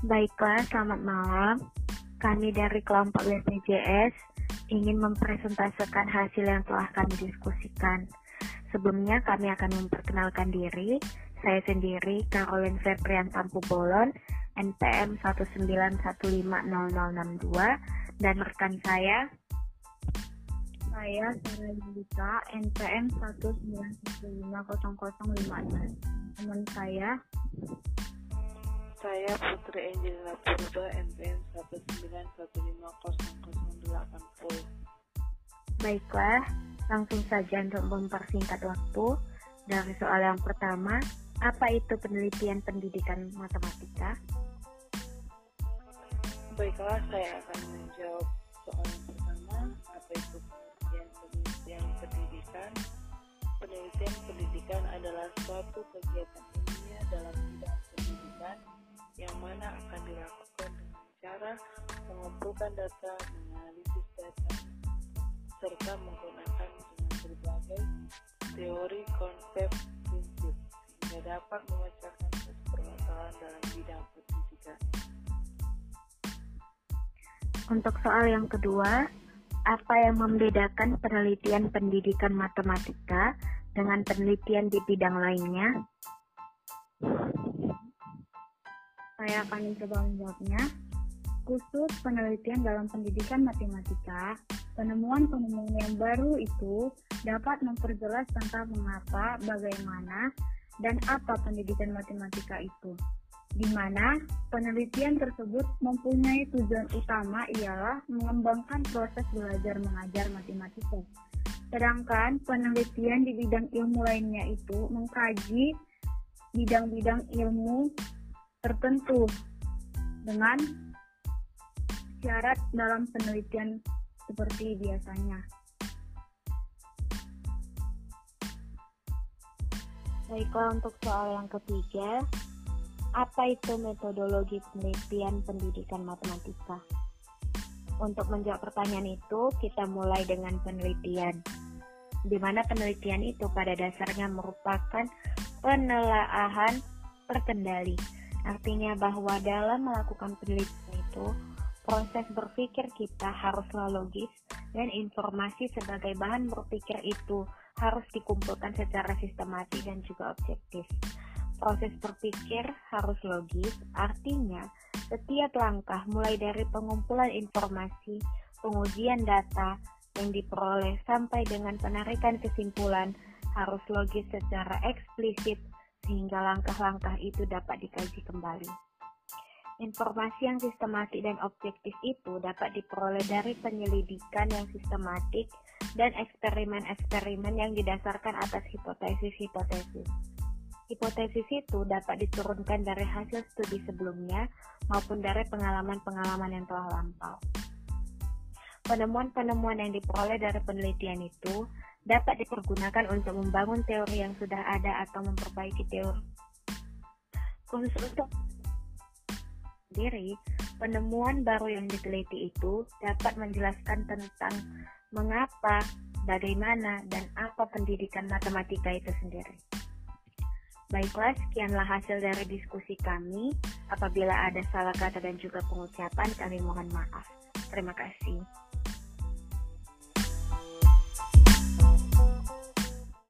Baiklah, selamat malam. Kami dari kelompok BPJS ingin mempresentasikan hasil yang telah kami diskusikan. Sebelumnya kami akan memperkenalkan diri. Saya sendiri, Caroline Febrian Tampu Bolon, NPM 191500062, dan rekan saya, saya Sarah Yulika, NPM 191500056. Teman saya, saya Putri Angelina Purba, NPM 191508080. Baiklah, langsung saja untuk mempersingkat waktu. Dari soal yang pertama, apa itu penelitian pendidikan matematika? Baiklah, saya akan menjawab soal yang pertama, apa itu penelitian penelitian pendidikan? Penelitian pendidikan adalah suatu kegiatan ilmiah dalam bidang pendidikan akan dilakukan dengan cara mengumpulkan data, menganalisis data, serta menggunakan dengan berbagai teori, konsep, prinsip sehingga dapat memecahkan permasalahan dalam bidang pendidikan. Untuk soal yang kedua, apa yang membedakan penelitian pendidikan matematika dengan penelitian di bidang lainnya? Saya akan mencoba menjawabnya. Khusus penelitian dalam pendidikan matematika, penemuan-penemuan yang baru itu dapat memperjelas tentang mengapa, bagaimana, dan apa pendidikan matematika itu. Di mana penelitian tersebut mempunyai tujuan utama ialah mengembangkan proses belajar mengajar matematika. Sedangkan penelitian di bidang ilmu lainnya itu mengkaji bidang-bidang ilmu tertentu dengan syarat dalam penelitian seperti biasanya. Baiklah untuk soal yang ketiga, apa itu metodologi penelitian pendidikan matematika? Untuk menjawab pertanyaan itu, kita mulai dengan penelitian. Di mana penelitian itu pada dasarnya merupakan penelaahan terkendali Artinya bahwa dalam melakukan penelitian itu, proses berpikir kita haruslah logis dan informasi sebagai bahan berpikir itu harus dikumpulkan secara sistematis dan juga objektif. Proses berpikir harus logis, artinya setiap langkah mulai dari pengumpulan informasi, pengujian data yang diperoleh sampai dengan penarikan kesimpulan harus logis secara eksplisit sehingga langkah-langkah itu dapat dikaji kembali. Informasi yang sistematik dan objektif itu dapat diperoleh dari penyelidikan yang sistematik dan eksperimen-eksperimen yang didasarkan atas hipotesis-hipotesis. Hipotesis itu dapat diturunkan dari hasil studi sebelumnya maupun dari pengalaman-pengalaman yang telah lampau. Penemuan-penemuan yang diperoleh dari penelitian itu dapat dipergunakan untuk membangun teori yang sudah ada atau memperbaiki teori. Khusus untuk diri, penemuan baru yang diteliti itu dapat menjelaskan tentang mengapa, bagaimana, dan apa pendidikan matematika itu sendiri. Baiklah, sekianlah hasil dari diskusi kami. Apabila ada salah kata dan juga pengucapan, kami mohon maaf. Terima kasih.